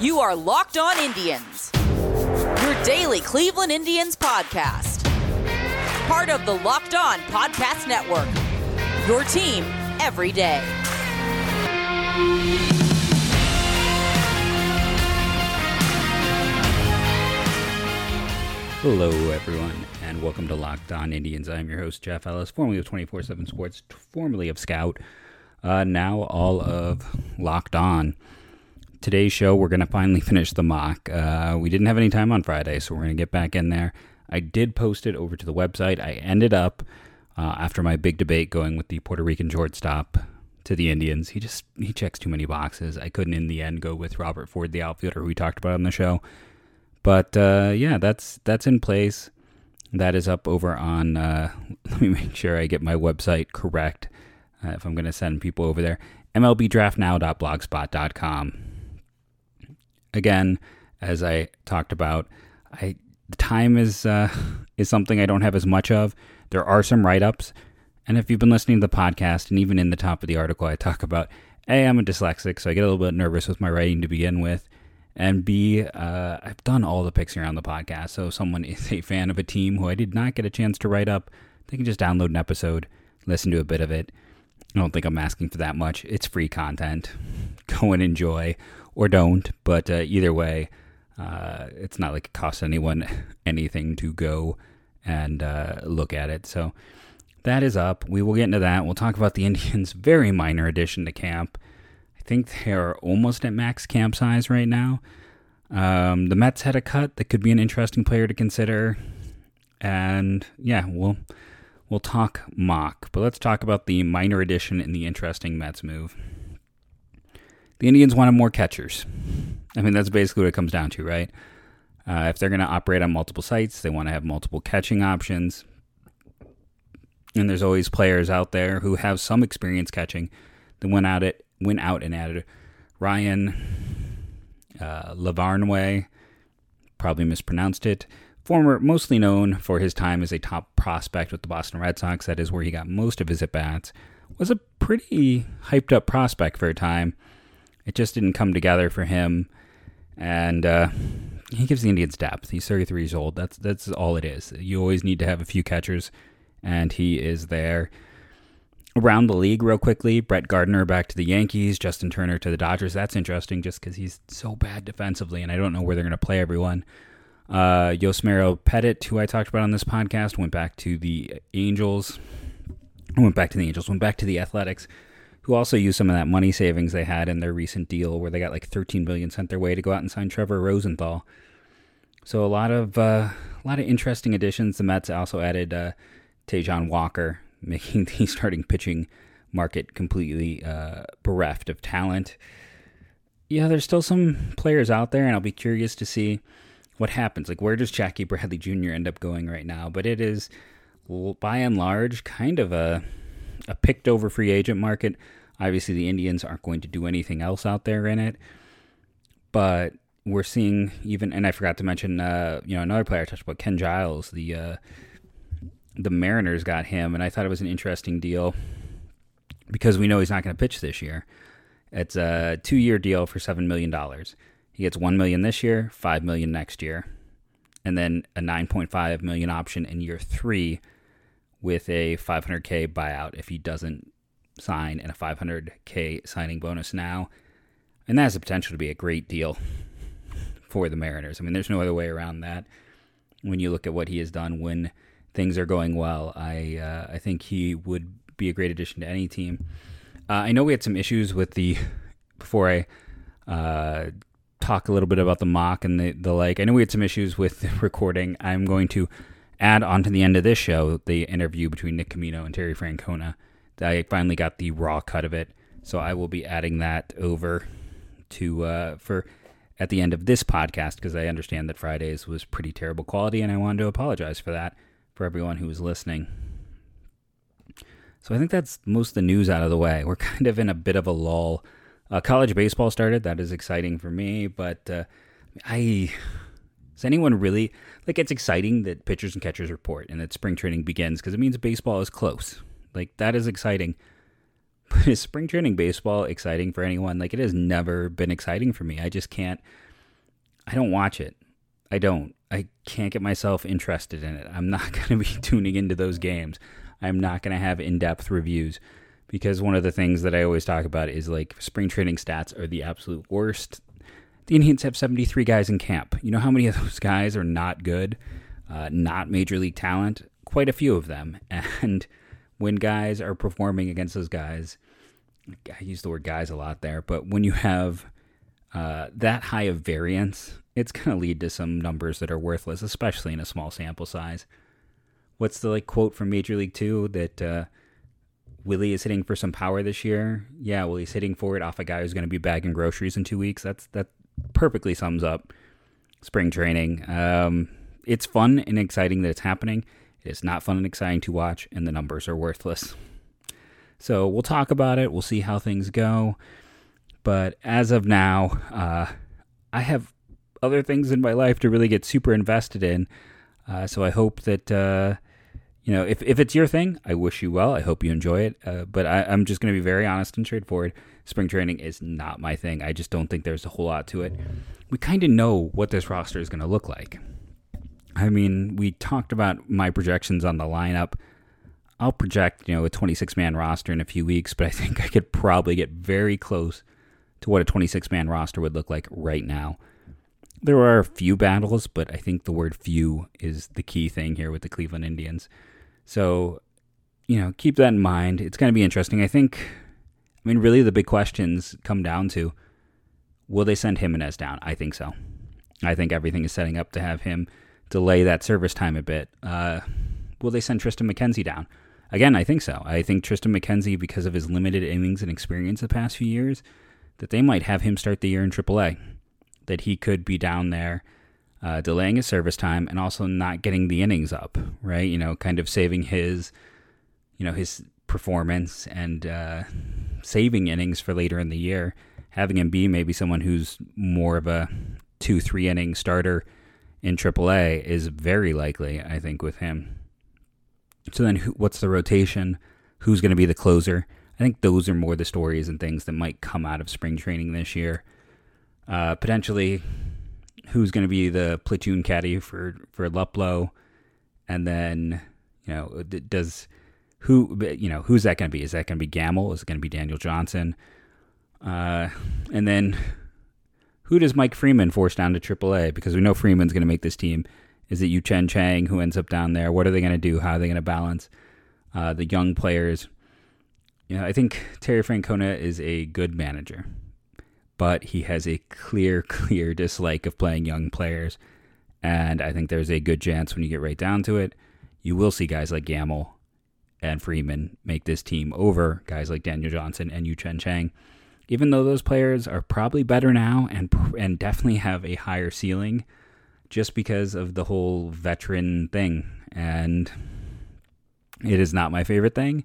You are Locked On Indians, your daily Cleveland Indians podcast. Part of the Locked On Podcast Network, your team every day. Hello, everyone, and welcome to Locked On Indians. I'm your host, Jeff Ellis, formerly of 24 7 Sports, formerly of Scout, uh, now all of Locked On. Today's show, we're going to finally finish the mock. Uh, we didn't have any time on Friday, so we're going to get back in there. I did post it over to the website. I ended up, uh, after my big debate, going with the Puerto Rican shortstop to the Indians. He just he checks too many boxes. I couldn't in the end go with Robert Ford, the outfielder who we talked about on the show. But uh, yeah, that's that's in place. That is up over on. Uh, let me make sure I get my website correct. Uh, if I'm going to send people over there, MLBDraftNow.blogspot.com. Again, as I talked about, I the time is uh, is something I don't have as much of. There are some write ups, and if you've been listening to the podcast, and even in the top of the article, I talk about, a I'm a dyslexic, so I get a little bit nervous with my writing to begin with and B, uh, I've done all the picks here on the podcast. So if someone is a fan of a team who I did not get a chance to write up, they can just download an episode, listen to a bit of it. I don't think I'm asking for that much. It's free content. Go and enjoy, or don't. But uh, either way, uh, it's not like it costs anyone anything to go and uh, look at it. So that is up. We will get into that. We'll talk about the Indians' very minor addition to camp I think they're almost at max camp size right now. Um, the Mets had a cut that could be an interesting player to consider, and yeah, we'll we'll talk mock, but let's talk about the minor addition in the interesting Mets move. The Indians wanted more catchers. I mean, that's basically what it comes down to, right? Uh, if they're going to operate on multiple sites, they want to have multiple catching options. And there's always players out there who have some experience catching that went out it went out and added Ryan uh, Lavarnway, probably mispronounced it. Former, mostly known for his time as a top prospect with the Boston Red Sox, that is where he got most of his at bats, was a pretty hyped up prospect for a time. It just didn't come together for him, and uh, he gives the Indians depth. He's 33 years old. That's that's all it is. You always need to have a few catchers, and he is there around the league real quickly. Brett Gardner back to the Yankees, Justin Turner to the Dodgers. That's interesting just because he's so bad defensively, and I don't know where they're going to play everyone. Uh, Yusmeiro Petit, who I talked about on this podcast, went back to the Angels. Went back to the Angels, went back to the Athletics, who also used some of that money savings they had in their recent deal where they got like 13 billion sent their way to go out and sign Trevor Rosenthal. So a lot of uh, a lot of interesting additions. The Mets also added uh, Taijuan Walker, making the starting pitching market completely uh, bereft of talent. Yeah, there's still some players out there, and I'll be curious to see what happens. Like, where does Jackie Bradley Jr. end up going right now? But it is, by and large, kind of a a picked over free agent market. Obviously, the Indians aren't going to do anything else out there in it, but we're seeing even, and I forgot to mention, uh, you know, another player I touched about, Ken Giles, the uh, the Mariners got him, and I thought it was an interesting deal because we know he's not going to pitch this year. It's a two-year deal for seven million dollars. He gets one million this year, five million next year, and then a nine point five million option in year three, with a 500k buyout if he doesn't sign, and a 500k signing bonus now. And that has the potential to be a great deal for the Mariners. I mean, there's no other way around that. When you look at what he has done when things are going well. I uh, I think he would be a great addition to any team. Uh, I know we had some issues with the before I uh, talk a little bit about the mock and the the like. I know we had some issues with the recording. I'm going to add on to the end of this show the interview between Nick Camino and Terry Francona. I finally got the raw cut of it, so I will be adding that over to uh, for at the end of this podcast because I understand that Fridays was pretty terrible quality, and I wanted to apologize for that for everyone who was listening. So I think that's most of the news out of the way. We're kind of in a bit of a lull. Uh, college baseball started. That is exciting for me, but uh, I is anyone really like? It's exciting that pitchers and catchers report and that spring training begins because it means baseball is close. Like that is exciting. But is spring training baseball exciting for anyone? Like, it has never been exciting for me. I just can't, I don't watch it. I don't. I can't get myself interested in it. I'm not going to be tuning into those games. I'm not going to have in depth reviews because one of the things that I always talk about is like spring training stats are the absolute worst. The Indians have 73 guys in camp. You know how many of those guys are not good, uh, not major league talent? Quite a few of them. And when guys are performing against those guys, I use the word guys a lot there, but when you have uh, that high of variance, it's going to lead to some numbers that are worthless, especially in a small sample size. What's the like quote from Major League Two that uh, Willie is hitting for some power this year? Yeah, well, he's hitting for it off a guy who's going to be bagging groceries in two weeks. That's that perfectly sums up spring training. Um, it's fun and exciting that it's happening. It is not fun and exciting to watch, and the numbers are worthless. So we'll talk about it. We'll see how things go. But as of now, uh, I have other things in my life to really get super invested in. Uh, so I hope that uh, you know if if it's your thing, I wish you well. I hope you enjoy it. Uh, but I, I'm just going to be very honest and straightforward. Spring training is not my thing. I just don't think there's a whole lot to it. We kind of know what this roster is going to look like. I mean, we talked about my projections on the lineup. I'll project, you know, a 26 man roster in a few weeks, but I think I could probably get very close to what a 26 man roster would look like right now. There are a few battles, but I think the word few is the key thing here with the Cleveland Indians. So, you know, keep that in mind. It's going to be interesting. I think, I mean, really the big questions come down to will they send Jimenez down? I think so. I think everything is setting up to have him delay that service time a bit. Uh, will they send Tristan McKenzie down? Again, I think so. I think Tristan McKenzie, because of his limited innings and experience the past few years, that they might have him start the year in AAA that he could be down there uh, delaying his service time and also not getting the innings up, right? You know, kind of saving his, you know, his performance and uh, saving innings for later in the year. Having him be maybe someone who's more of a two, three inning starter in AAA is very likely, I think, with him. So then, what's the rotation? Who's going to be the closer? I think those are more the stories and things that might come out of spring training this year uh, potentially who's going to be the platoon caddy for for Luplow, and then you know does who you know who's that going to be? Is that going to be Gamel? Is it going to be Daniel Johnson? Uh, and then who does Mike Freeman force down to AAA? Because we know Freeman's going to make this team. Is it Yu Cheng Chang who ends up down there? What are they going to do? How are they going to balance uh, the young players? You know, I think Terry Francona is a good manager but he has a clear, clear dislike of playing young players. And I think there's a good chance when you get right down to it, you will see guys like Gamel and Freeman make this team over guys like Daniel Johnson and Yu Cheng Chang. Even though those players are probably better now and and definitely have a higher ceiling, just because of the whole veteran thing, and it is not my favorite thing,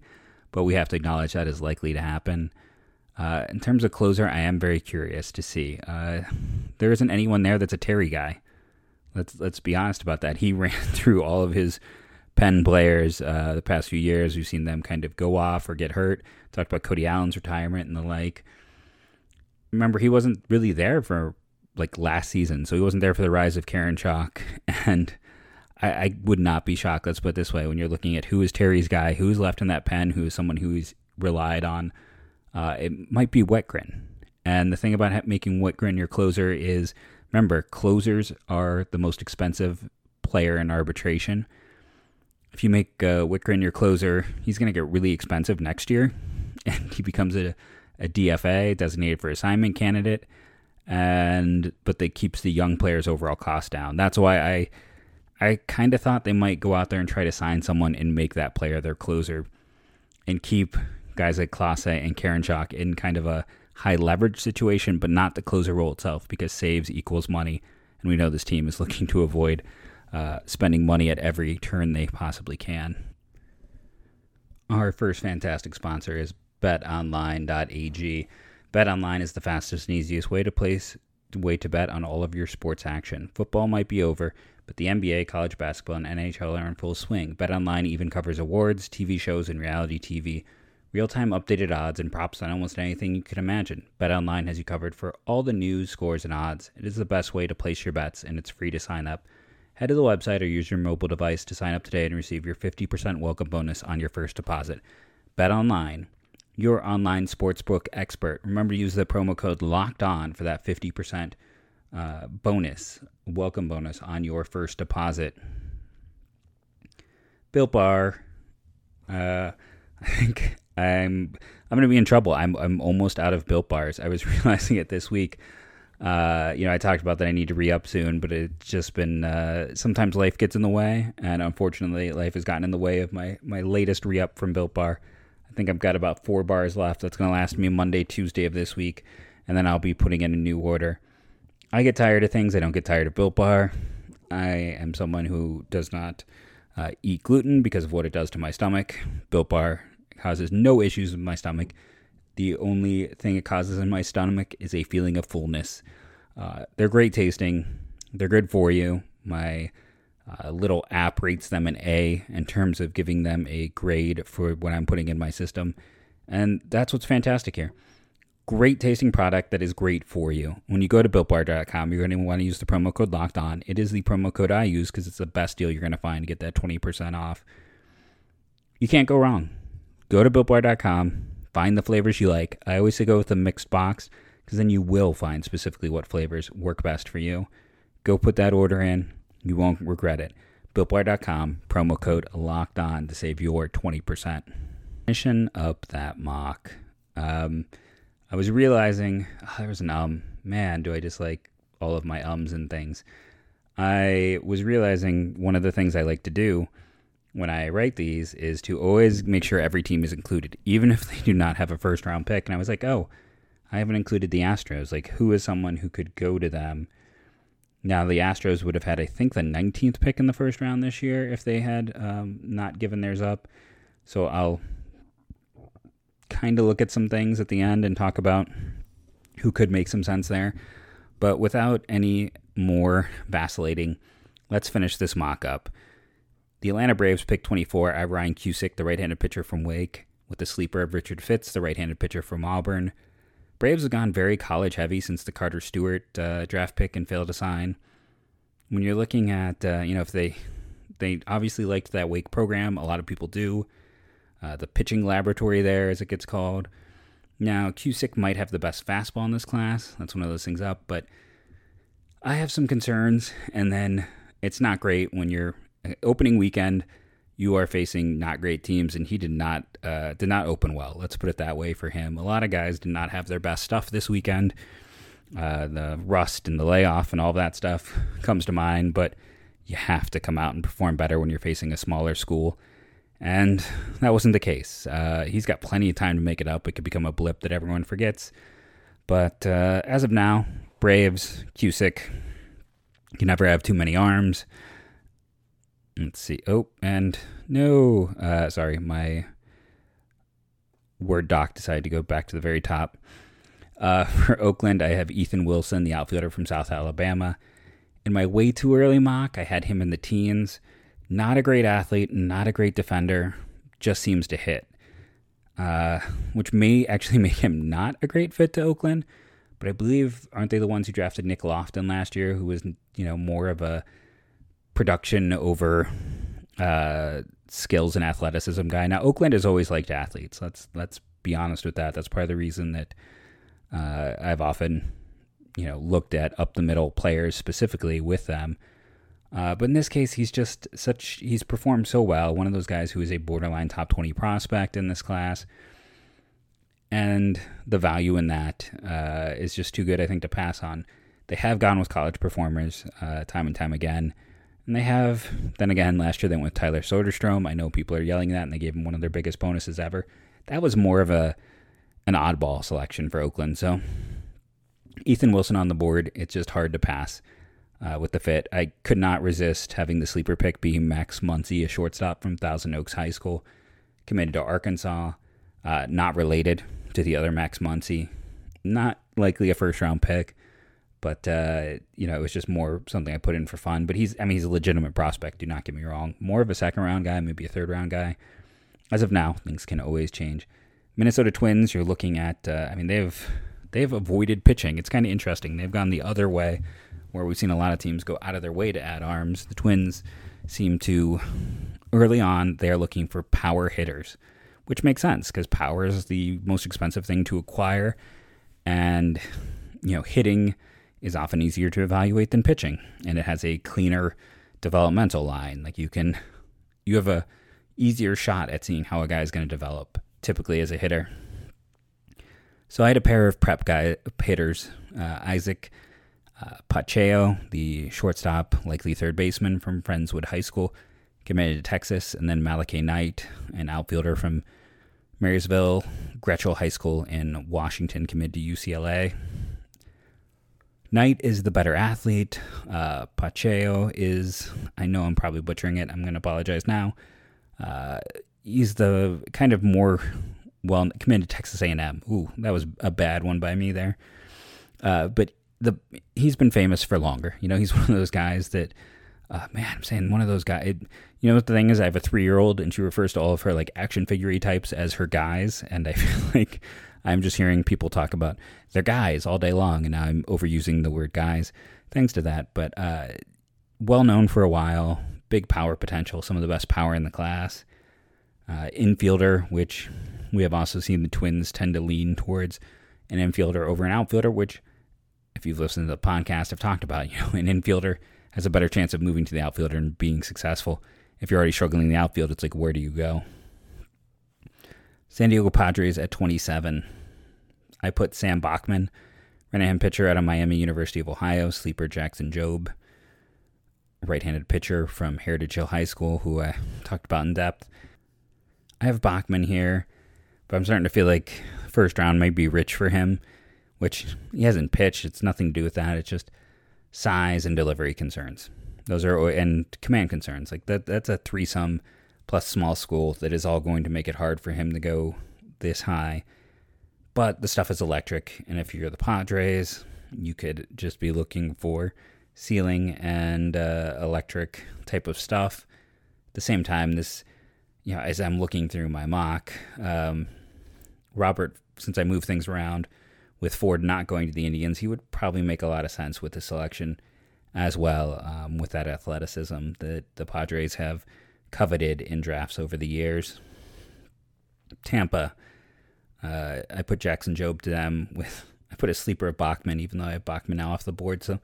but we have to acknowledge that is likely to happen. Uh, in terms of closer, I am very curious to see. Uh, there isn't anyone there that's a Terry guy. Let's let's be honest about that. He ran through all of his pen players uh, the past few years. We've seen them kind of go off or get hurt. Talked about Cody Allen's retirement and the like. Remember, he wasn't really there for like last season, so he wasn't there for the rise of Karinchak. And I, I would not be shocked. Let's put it this way: when you're looking at who is Terry's guy, who's left in that pen, who is someone who's relied on uh, it might be Wittgren. And the thing about making Wittgren your closer is remember, closers are the most expensive player in arbitration. If you make uh, your closer, he's going to get really expensive next year, and he becomes a, a DFA, designated for assignment candidate, and but that keeps the young players' overall cost down. That's why I I kind of thought they might go out there and try to sign someone and make that player their closer, and keep guys like Clase and Karinchak in kind of a high leverage situation, but not the closer role itself because saves equals money. And we know this team is looking to avoid uh, spending money at every turn they possibly can. Our first fantastic sponsor is betonline.ag. BetOnline is the fastest and easiest way to place way to bet on all of your sports action. Football might be over, but the NBA, college basketball, and NHL are in full swing. BetOnline even covers awards, TV shows, and reality TV Real time updated odds and props on almost anything you can imagine. BetOnline has you covered for all the news, scores, and odds. It is the best way to place your bets, and it's free to sign up. Head to the website or use your mobile device to sign up today and receive your 50% welcome bonus on your first deposit. BetOnline, your online sportsbook expert. Remember to use the promo code LOCKED ON for that 50% uh, bonus, welcome bonus on your first deposit. Built Bar, uh, I think I'm I'm gonna be in trouble. I'm I'm almost out of built bars. I was realizing it this week. Uh, you know, I talked about that I need to re up soon, but it's just been uh, sometimes life gets in the way, and unfortunately, life has gotten in the way of my my latest re up from Built Bar. Think I've got about four bars left. That's gonna last me Monday, Tuesday of this week, and then I'll be putting in a new order. I get tired of things. I don't get tired of Built Bar. I am someone who does not uh, eat gluten because of what it does to my stomach. Built Bar causes no issues with my stomach. The only thing it causes in my stomach is a feeling of fullness. Uh, they're great tasting. They're good for you. My uh, little app rates them an A in terms of giving them a grade for what I'm putting in my system. And that's what's fantastic here. Great tasting product that is great for you. When you go to builtbar.com, you're going to want to use the promo code locked on. It is the promo code I use because it's the best deal you're going to find to get that 20% off. You can't go wrong go to builtbar.com, find the flavors you like. I always say go with a mixed box because then you will find specifically what flavors work best for you. Go put that order in. You won't regret it. BuiltBar.com, promo code locked on to save your 20%. Finishing up that mock. Um, I was realizing oh, there was an um. Man, do I just like all of my ums and things. I was realizing one of the things I like to do when I write these is to always make sure every team is included, even if they do not have a first round pick. And I was like, oh, I haven't included the Astros. Like, who is someone who could go to them? Now, the Astros would have had, I think, the 19th pick in the first round this year if they had um, not given theirs up. So I'll kind of look at some things at the end and talk about who could make some sense there. But without any more vacillating, let's finish this mock up. The Atlanta Braves picked 24. I have Ryan Cusick, the right-handed pitcher from Wake, with the sleeper of Richard Fitts, the right-handed pitcher from Auburn. Braves have gone very college heavy since the Carter Stewart uh, draft pick and failed to sign. When you're looking at, uh, you know, if they they obviously liked that Wake program, a lot of people do. Uh, the pitching laboratory there, as it gets called. Now, Cusick might have the best fastball in this class. That's one of those things up, but I have some concerns. And then it's not great when you're opening weekend, you are facing not great teams, and he did not uh, did not open well. Let's put it that way for him. A lot of guys did not have their best stuff this weekend. Uh, the rust and the layoff and all that stuff comes to mind, but you have to come out and perform better when you're facing a smaller school. And that wasn't the case. Uh, he's got plenty of time to make it up. It could become a blip that everyone forgets. But uh, as of now, Braves, Cusick, you never have too many arms. Let's see. Oh, and no, uh, sorry, my Word doc decided to go back to the very top. Uh, for Oakland, I have Ethan Wilson, the outfielder from South Alabama. In my way too early mock, I had him in the teens. Not a great athlete, not a great defender, just seems to hit. Uh, which may actually make him not a great fit to Oakland. But I believe aren't they the ones who drafted Nick Loftin last year, who was you know more of a production over uh, skills and athleticism guy. Now Oakland has always liked athletes. Let's let's be honest with that. That's part of the reason that uh, I've often you know looked at up the middle players specifically with them. Uh, but in this case, he's just such he's performed so well. One of those guys who is a borderline top twenty prospect in this class. And the value in that uh, is just too good, I think, to pass on. They have gone with college performers uh, time and time again. And they have, then again, last year they went with Tyler Soderstrom. I know people are yelling that, and they gave him one of their biggest bonuses ever. That was more of a an oddball selection for Oakland. So Ethan Wilson on the board. It's just hard to pass uh, with the fit. I could not resist having the sleeper pick be Max Muncy, a shortstop from Thousand Oaks High School, committed to Arkansas. Uh, not related to the other Max Muncy. Not likely a first round pick. But uh, you know, it was just more something I put in for fun. But he's, I mean, he's a legitimate prospect. Do not get me wrong. More of a second round guy, maybe a third round guy. As of now, things can always change. Minnesota Twins, you're looking at. Uh, I mean, they've they've avoided pitching. It's kind of interesting. They've gone the other way, where we've seen a lot of teams go out of their way to add arms. The Twins seem to early on they are looking for power hitters, which makes sense because power is the most expensive thing to acquire, and you know hitting is often easier to evaluate than pitching, and it has a cleaner developmental line. Like you can, you have a easier shot at seeing how a guy is going to develop typically as a hitter. So I had a pair of prep guy hitters, uh, Izaac uh, Pacheco, the shortstop, likely third baseman from Friendswood High School, committed to Texas, and then Malakhi Knight, an outfielder from Marysville Greshel High School in Washington, committed to UCLA. Knight is the better athlete. Uh, Pacheco is, I know I'm probably butchering it. I'm going to apologize now. Uh, he's the kind of more well committed Texas A&M. Ooh, that was a bad one by me there. Uh, but the he's been famous for longer. You know, he's one of those guys that, uh, man, I'm saying one of those guys. It, you know what the thing is? I have a three year old, and she refers to all of her like action figure types as her guys, and I feel like I'm just hearing people talk about their guys all day long, and now I'm overusing the word guys thanks to that. But uh, well known for a while, big power potential, some of the best power in the class. Uh, infielder, which we have also seen the Twins tend to lean towards an infielder over an outfielder, which, if you've listened to the podcast, I've talked about. You know, an infielder has a better chance of moving to the outfielder and being successful. If you're already struggling in the outfield, it's like, where do you go? San Diego Padres at 27. I put Sam Bachman, a pitcher out of Miami University of Ohio, sleeper Jackson Jobe, right handed pitcher from Heritage Hall High School, who I talked about in depth. I have Bachman here, but I'm starting to feel like first round might be rich for him, which he hasn't pitched. It's nothing to do with that. It's just size and delivery concerns. Those are and command concerns. Like that that's a threesome plus small school that is all going to make it hard for him to go this high. But the stuff is electric, and if you're the Padres, you could just be looking for ceiling and uh, electric type of stuff. At the same time, this, you know, as I'm looking through my mock, um, Robert, since I move things around with Ford not going to the Indians, he would probably make a lot of sense with the selection as well, um, with that athleticism that the Padres have coveted in drafts over the years. Tampa, uh, I put Jackson Jobe to them with I put a sleeper of Bachman, even though I have Bachman now off the board. So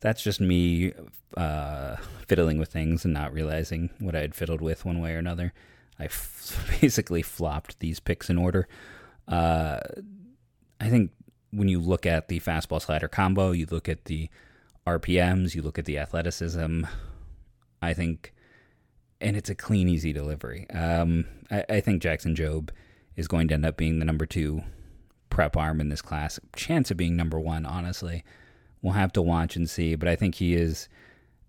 that's just me uh, fiddling with things and not realizing what I had fiddled with one way or another. I f- basically flopped these picks in order. Uh, I think when you look at the fastball slider combo, you look at the RPMs, you look at the athleticism. I think and it's a clean, easy delivery. Um, I, I, think Jackson Jobe is going to end up being the number two prep arm in this class. Chance of being number one, honestly. We'll have to watch and see, but I think he is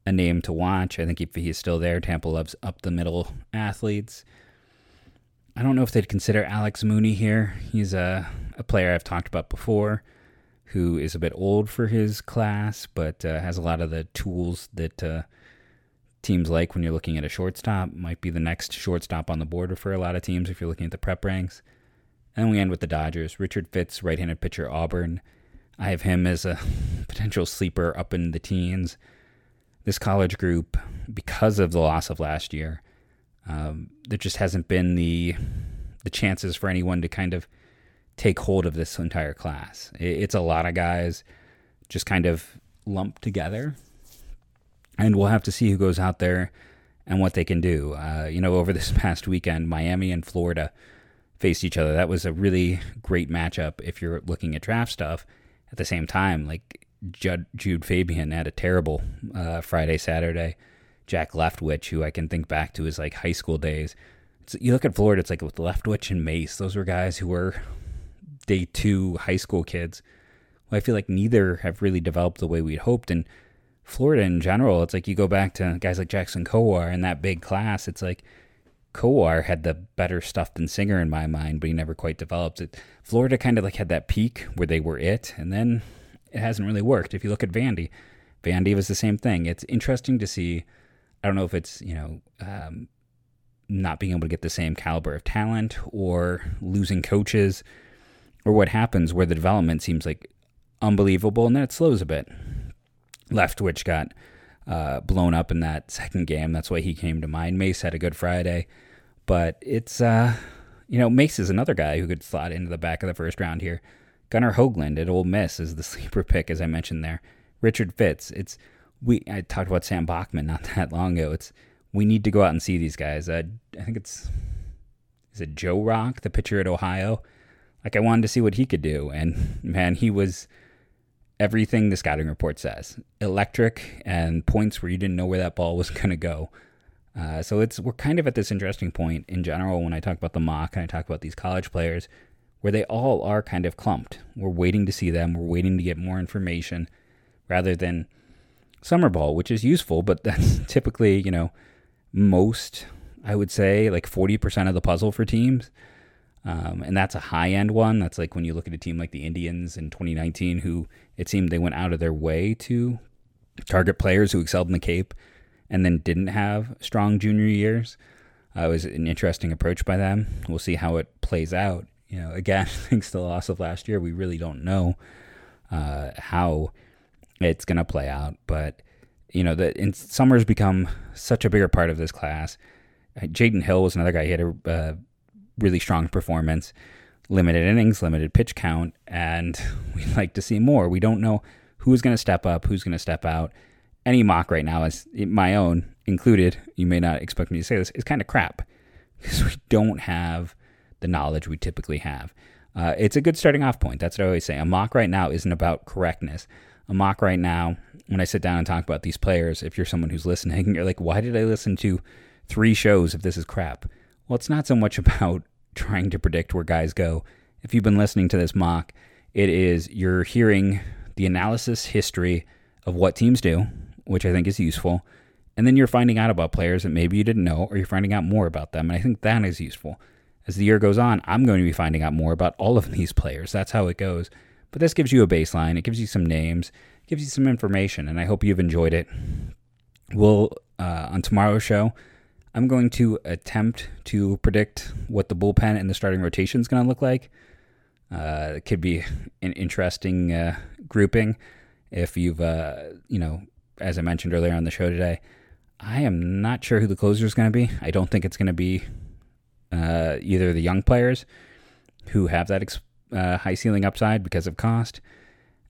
a name to watch. I think if he's still there, Tampa loves up the middle athletes. I don't know if they'd consider Alex Mooney here. He's a, a player I've talked about before who is a bit old for his class, but uh, has a lot of the tools that. Uh, teams like when you're looking at a shortstop. Might be the next shortstop on the board for a lot of teams if you're looking at the prep ranks. And we end with the Dodgers. Richard Fitts, right handed pitcher, Auburn. I have him as a potential sleeper up in the teens. This college group, because of the loss of last year, um, there just hasn't been the the chances for anyone to kind of take hold of this entire class. It's a lot of guys just kind of lumped together and we'll have to see who goes out there and what they can do. Uh, you know, over this past weekend, Miami and Florida faced each other. That was a really great matchup if you're looking at draft stuff. At the same time, like Judd, Jude Fabian had a terrible uh, Friday, Saturday. Jack Leftwich, who I can think back to his like high school days. You look at Florida, it's like with Leftwich and Mace, those were guys who were day two high school kids. Well, I feel like neither have really developed the way we'd hoped. And Florida in general, it's like you go back to guys like Jackson Kowar in that big class. It's like Kowar had the better stuff than Singer in my mind, but he never quite developed it. Florida kind of like had that peak where they were it, and then it hasn't really worked. If you look at Vandy, Vandy was the same thing. It's interesting to see. I don't know if it's you know um, not being able to get the same caliber of talent or losing coaches or what happens where the development seems like unbelievable and then it slows a bit. Leftwich got uh, blown up in that second game. That's why he came to mind. Mace had a good Friday, but it's uh, you know Mace is another guy who could slot into the back of the first round here. Gunnar Hoglund at Ole Miss is the sleeper pick, as I mentioned there. Richard Fitts. It's we. I talked about Sam Bachman not that long ago. It's we need to go out and see these guys. Uh, I think it's is it Joe Rock, the pitcher at Ohio. Like I wanted to see what he could do, and man, he was everything the scouting report says. Electric and points where you didn't know where that ball was going to go. Uh, so it's we're kind of at this interesting point in general when I talk about the mock and I talk about these college players, where they all are kind of clumped. We're waiting to see them. We're waiting to get more information, rather than summer ball, which is useful, but that's typically you know most I would say like forty percent of the puzzle for teams. Um, and that's a high end one. That's like when you look at a team like the Indians in 2019, who it seemed they went out of their way to target players who excelled in the Cape and then didn't have strong junior years. Uh, it was an interesting approach by them. We'll see how it plays out. You know, again, thanks to the loss of last year, we really don't know uh, how it's going to play out. But you know, the in summer's become such a bigger part of this class. Uh, Jaden Hill was another guy. He had a uh, really strong performance, limited innings, limited pitch count, and we'd like to see more. We don't know who's going to step up, who's going to step out. Any mock right now, is my own included, you may not expect me to say this, is kind of crap because we don't have the knowledge we typically have. Uh, it's a good starting off point. That's what I always say. A mock right now isn't about correctness. A mock right now, when I sit down and talk about these players, if you're someone who's listening, you're like, why did I listen to three shows if this is crap? Well, it's not so much about trying to predict where guys go. If you've been listening to this mock, it is you're hearing the analysis history of what teams do, which I think is useful. And then you're finding out about players that maybe you didn't know, or you're finding out more about them. And I think that is useful. As the year goes on, I'm going to be finding out more about all of these players. That's how it goes. But this gives you a baseline, it gives you some names, gives you some information, and I hope you've enjoyed it. We'll, uh, on tomorrow's show, I'm going to attempt to predict what the bullpen and the starting rotation is going to look like. Uh, it could be an interesting uh, grouping. If you've, uh, you know, as I mentioned earlier on the show today, I am not sure who the closer is going to be. I don't think it's going to be uh, either the young players who have that ex- uh, high ceiling upside because of cost,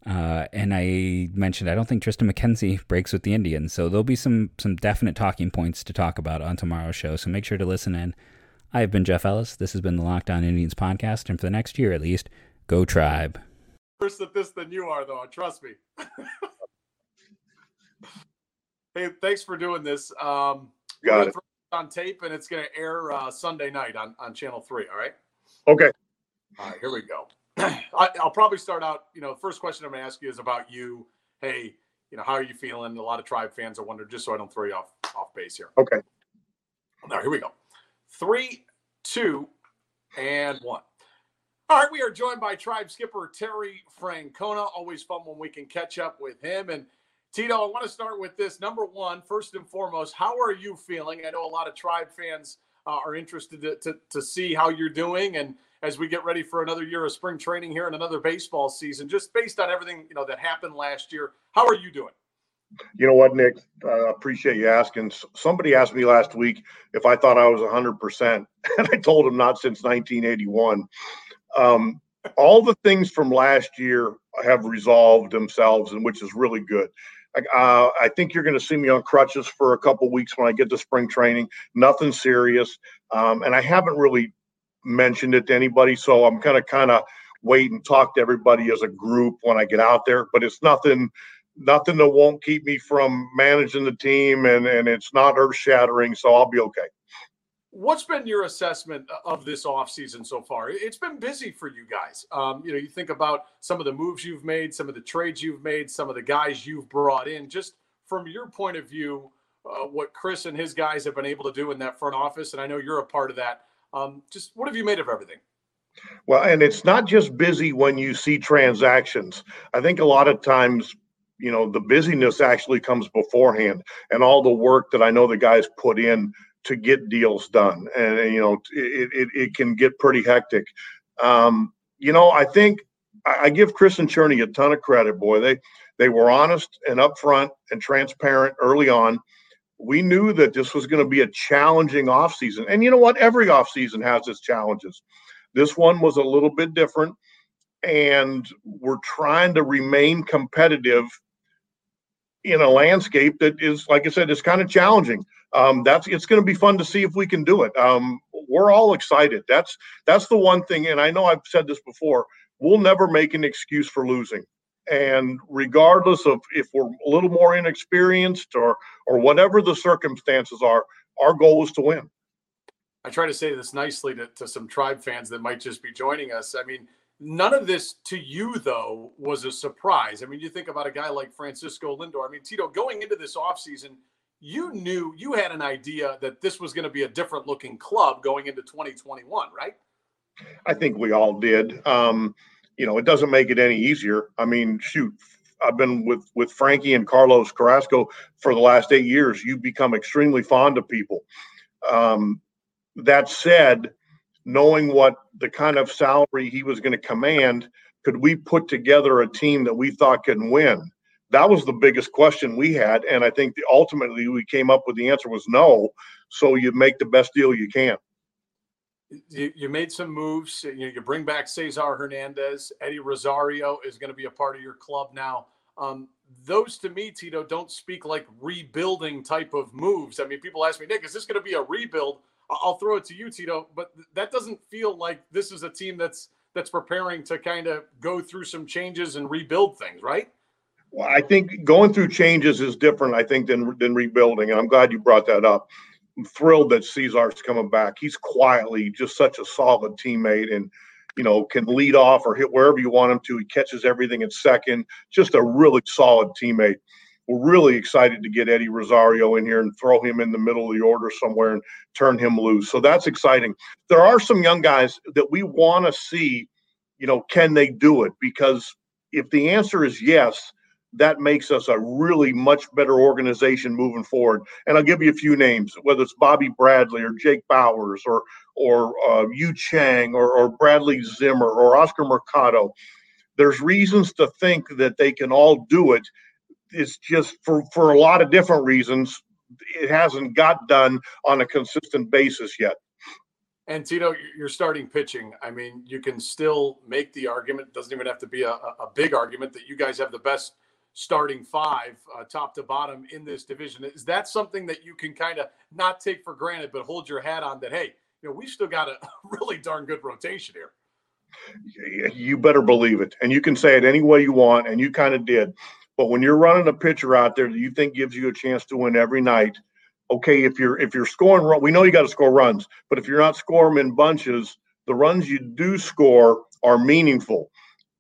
uh, and I mentioned I don't think Tristan McKenzie breaks with the Indians, so there'll be some some definite talking points to talk about on tomorrow's show. So make sure to listen in. I have been Jeff Ellis. This has been the Locked On Indians podcast, and for the next year at least, go Tribe. Worse at this than you are, though. Trust me. hey, thanks for doing this. Um, Got it on tape, and it's going to air uh, Sunday night on on Channel Three. All right. Okay. All right. Here we go. I, will probably start out. You know, first question I'm going to ask you is about you. Hey, you know, how are you feeling? A lot of Tribe fans are wondering, just so I don't throw you off off base here. Okay. Now here we go. Three, two, and one. All right, we are joined by Tribe skipper Terry Francona. Always fun when we can catch up with him. And Tito, I want to start with this. Number one, first and foremost, how are you feeling? I know a lot of Tribe fans uh, are interested to, to, to see how you're doing and as we get ready for another year of spring training here and another baseball season, just based on everything you know that happened last year. How are you doing? You know what, Nick? I appreciate you asking. Somebody asked me last week if I thought I was 100%, and I told him not since 1981. Um, all the things from last year have resolved themselves, and which is really good. Uh, I think you're going to see me on crutches for a couple weeks when I get to spring training. Nothing serious, um, and I haven't really mentioned it to anybody. So I'm kind of kind of wait and talk to everybody as a group when I get out there. But it's nothing nothing that won't keep me from managing the team and and it's not earth shattering. So I'll be okay. What's been your assessment of this offseason so far? It's been busy for you guys. Um, you know, you think about some of the moves you've made, some of the trades you've made, some of the guys you've brought in. Just from your point of view, uh, what Chris and his guys have been able to do in that front office, and I know you're a part of that. Um, just what have you made of everything? Well, and it's not just busy when you see transactions. I think a lot of times, you know, the busyness actually comes beforehand and all the work that I know the guys put in to get deals done, and, and you know it, it, it can get pretty hectic. Um, you know, I think I, give Chris and Cherney a ton of credit. Boy, they they were honest and upfront and transparent early on. We knew that this was going to be a challenging offseason. And you know what? Every offseason has its challenges. This one was a little bit different. And we're trying to remain competitive in a landscape that is, like I said, is kind of challenging. Um, that's it's going to be fun to see if we can do it. Um, we're all excited. That's that's the one thing, and I know I've said this before. We'll never make an excuse for losing, and regardless of if we're a little more inexperienced or or whatever the circumstances are, our goal is to win. I try to say this nicely to, to some tribe fans that might just be joining us. I mean, None of this to you, though, was a surprise. I mean, you think about a guy like Francisco Lindor. I mean, Tito, going into this offseason, you knew you had an idea that this was going to be a different looking club going into 2021, right? I think we all did. Um, you know, it doesn't make it any easier. I mean, shoot, I've been with with Frankie and Carlos Carrasco for the last eight years. You become extremely fond of people. Um, that said, knowing what the kind of salary he was going to command, could we put together a team that we thought could win? That was the biggest question we had, and I think the, ultimately we came up with the answer was no. So you make the best deal you can. You, you made some moves. You, you bring back Cesar Hernandez. Eddie Rosario is going to be a part of your club now. Um, those to me, Tito, don't speak like rebuilding type of moves. I mean, people ask me, Nick, is this going to be a rebuild? I'll throw it to you, Tito. But that doesn't feel like this is a team that's that's preparing to kind of go through some changes and rebuild things, right? Well, I think going through changes is different, I think, than than rebuilding. And I'm glad you brought that up. Thrilled that Cesar's coming back. He's quietly just such a solid teammate and you know, can lead off or hit wherever you want him to. He catches everything at second. Just a really solid teammate we're really excited to get Eddie Rosario in here and throw him in the middle of the order somewhere and turn him loose. So that's exciting. There are some young guys that we want to see, you know, can they do it? Because if the answer is yes, that makes us a really much better organization moving forward. And I'll give you a few names, whether it's Bobby Bradley or Jake Bauers or or uh, Yu Chang or, or Bradley Zimmer or Oscar Mercado. There's reasons to think that they can all do it it's just for for a lot of different reasons it hasn't got done on a consistent basis yet and Tito, you're starting pitching. I mean, you can still make the argument. Doesn't even have to be a, a big argument that you guys have the best starting five, uh, top to bottom, in this division. Is that something that you can kind of not take for granted, but hold your hat on? That hey, you know, we've still got a really darn good rotation here. You better believe it, and you can say it any way you want, and you kind of did. But when you're running a pitcher out there that you think gives you a chance to win every night, okay, if you're if you're scoring, we know you got to score runs, but if you're not scoring in bunches, the runs you do score are meaningful,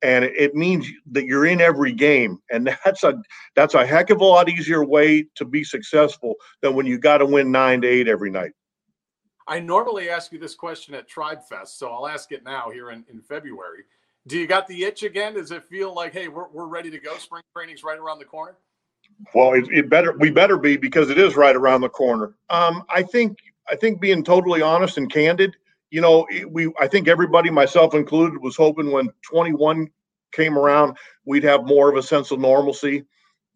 and it means that you're in every game, and that's a that's a heck of a lot easier way to be successful than when you got to win nine to eight every night. I normally ask you this question at Tribe Fest, so I'll ask it now here in, in February. Do you got the itch again? Does it feel like, hey, we're, we're ready to go? Spring training's right around the corner. Well, it, it better we better be because it is right around the corner. Um, I think I think being totally honest and candid, you know, we I think everybody, myself included, was hoping when 21 came around, we'd have more of a sense of normalcy.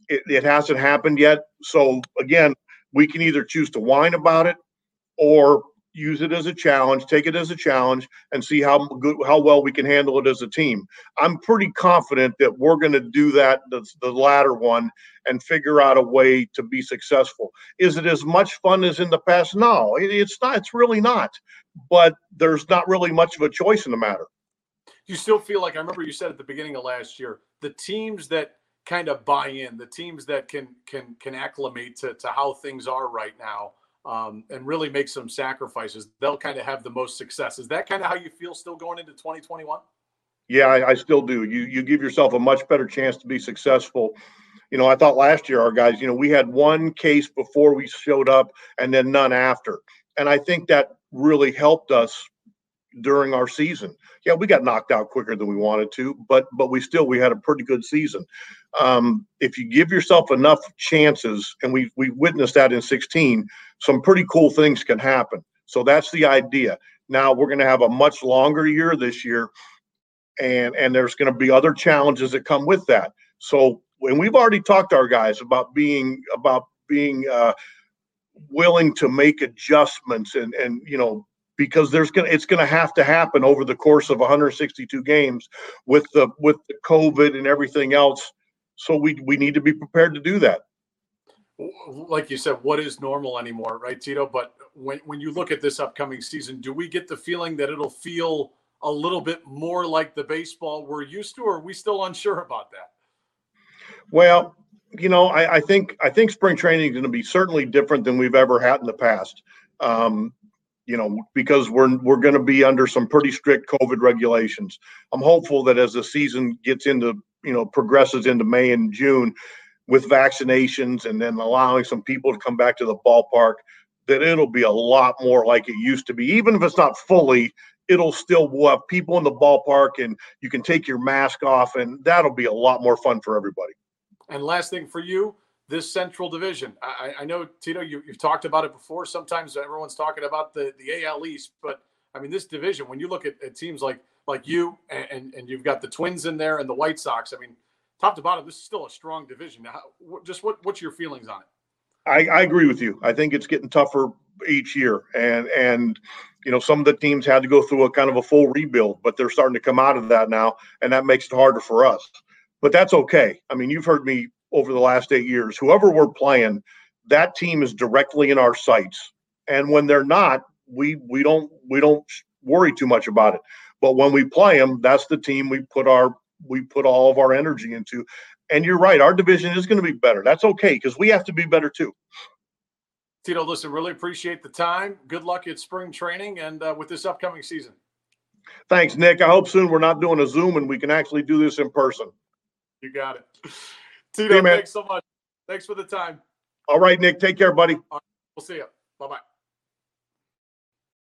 It, it hasn't happened yet. So again, we can either choose to whine about it or use it as a challenge, take it as a challenge, and see how good, how well we can handle it as a team. I'm pretty confident that we're going to do that, the, the latter one, and figure out a way to be successful. Is it as much fun as in the past? No, it, it's not. It's really not. But there's not really much of a choice in the matter. You still feel like I remember you said at the beginning of last year, the teams that kind of buy in, the teams that can can can acclimate to, to how things are right now um, and really make some sacrifices, they'll kind of have the most success. Is that kind of how you feel still going into 2021? Yeah, I, I, still do. You you give yourself a much better chance to be successful. You know, I thought last year our guys, you know, we had one case before we showed up and then none after. And I think that really helped us during our season. Yeah, we got knocked out quicker than we wanted to, but but we still we had a pretty good season. Um, if you give yourself enough chances, and we we witnessed that in 16, some pretty cool things can happen. So that's the idea. Now we're going to have a much longer year this year, and and there's going to be other challenges that come with that. So and we've already talked to our guys about being about being uh, willing to make adjustments and and you know because there's gonna it's gonna have to happen over the course of 162 games with the with the COVID and everything else. So we we need to be prepared to do that. Like you said, what is normal anymore, right, Tito? But when when you look at this upcoming season, do we get the feeling that it'll feel a little bit more like the baseball we're used to, or are we still unsure about that? Well, you know, I, I think I think spring training is going to be certainly different than we've ever had in the past. Um, you know, because we're we're going to be under some pretty strict COVID regulations. I'm hopeful that as the season gets into, you know, progresses into May and June with vaccinations and then allowing some people to come back to the ballpark, that it'll be a lot more like it used to be. Even if it's not fully, it'll still we'll have people in the ballpark and you can take your mask off and that'll be a lot more fun for everybody. And last thing for you, this Central Division. I, I know Tito, you, have talked about it before. Sometimes everyone's talking about the the AL East, but I mean this division. When you look at it, seems like like you and and you've got the Twins in there and the White Sox. I mean, top to bottom, this is still a strong division. How, just what what's your feelings on it? I, I agree with you. I think it's getting tougher each year, and and you know some of the teams had to go through a kind of a full rebuild, but they're starting to come out of that now, and that makes it harder for us. But that's okay. I mean, you've heard me over the last eight years. Whoever we're playing, that team is directly in our sights. And when they're not, we we don't we don't worry too much about it. But when we play them, that's the team we put our we put all of our energy into. And you're right, our division is going to be better. That's okay because we have to be better too. Tito, listen, really appreciate the time. Good luck at spring training and uh, with this upcoming season. Thanks, Nick. I hope soon we're not doing a Zoom and we can actually do this in person. You got it. Tito, hey, thanks so much. Thanks for the time. All right, Nick. Take care, buddy. Right, we'll see you. Bye bye.